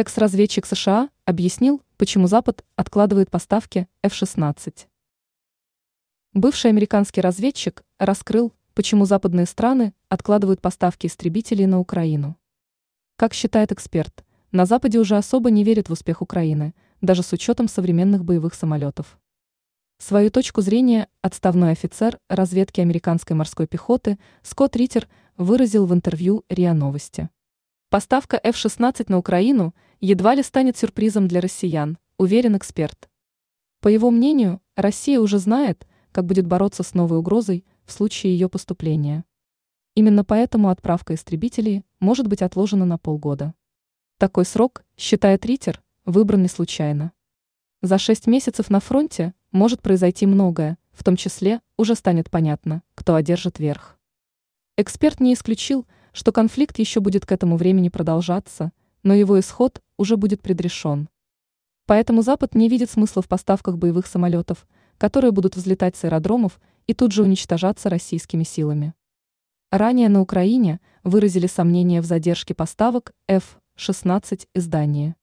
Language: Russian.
Экс-разведчик США объяснил, почему Запад откладывает поставки F-16. Бывший американский разведчик раскрыл, почему западные страны откладывают поставки истребителей на Украину. Как считает эксперт, на Западе уже особо не верят в успех Украины, даже с учетом современных боевых самолетов. Свою точку зрения отставной офицер разведки американской морской пехоты Скотт Риттер выразил в интервью РИА Новости. Поставка F-16 на Украину едва ли станет сюрпризом для россиян, уверен эксперт. По его мнению, Россия уже знает, как будет бороться с новой угрозой в случае ее поступления. Именно поэтому отправка истребителей может быть отложена на полгода. Такой срок, считает Риттер, выбран не случайно. За шесть месяцев на фронте может произойти многое, в том числе уже станет понятно, кто одержит верх. Эксперт не исключил, что конфликт еще будет к этому времени продолжаться, но его исход уже будет предрешен. Поэтому Запад не видит смысла в поставках боевых самолетов, которые будут взлетать с аэродромов и тут же уничтожаться российскими силами. Ранее на Украине выразили сомнения в задержке поставок F-16 издания.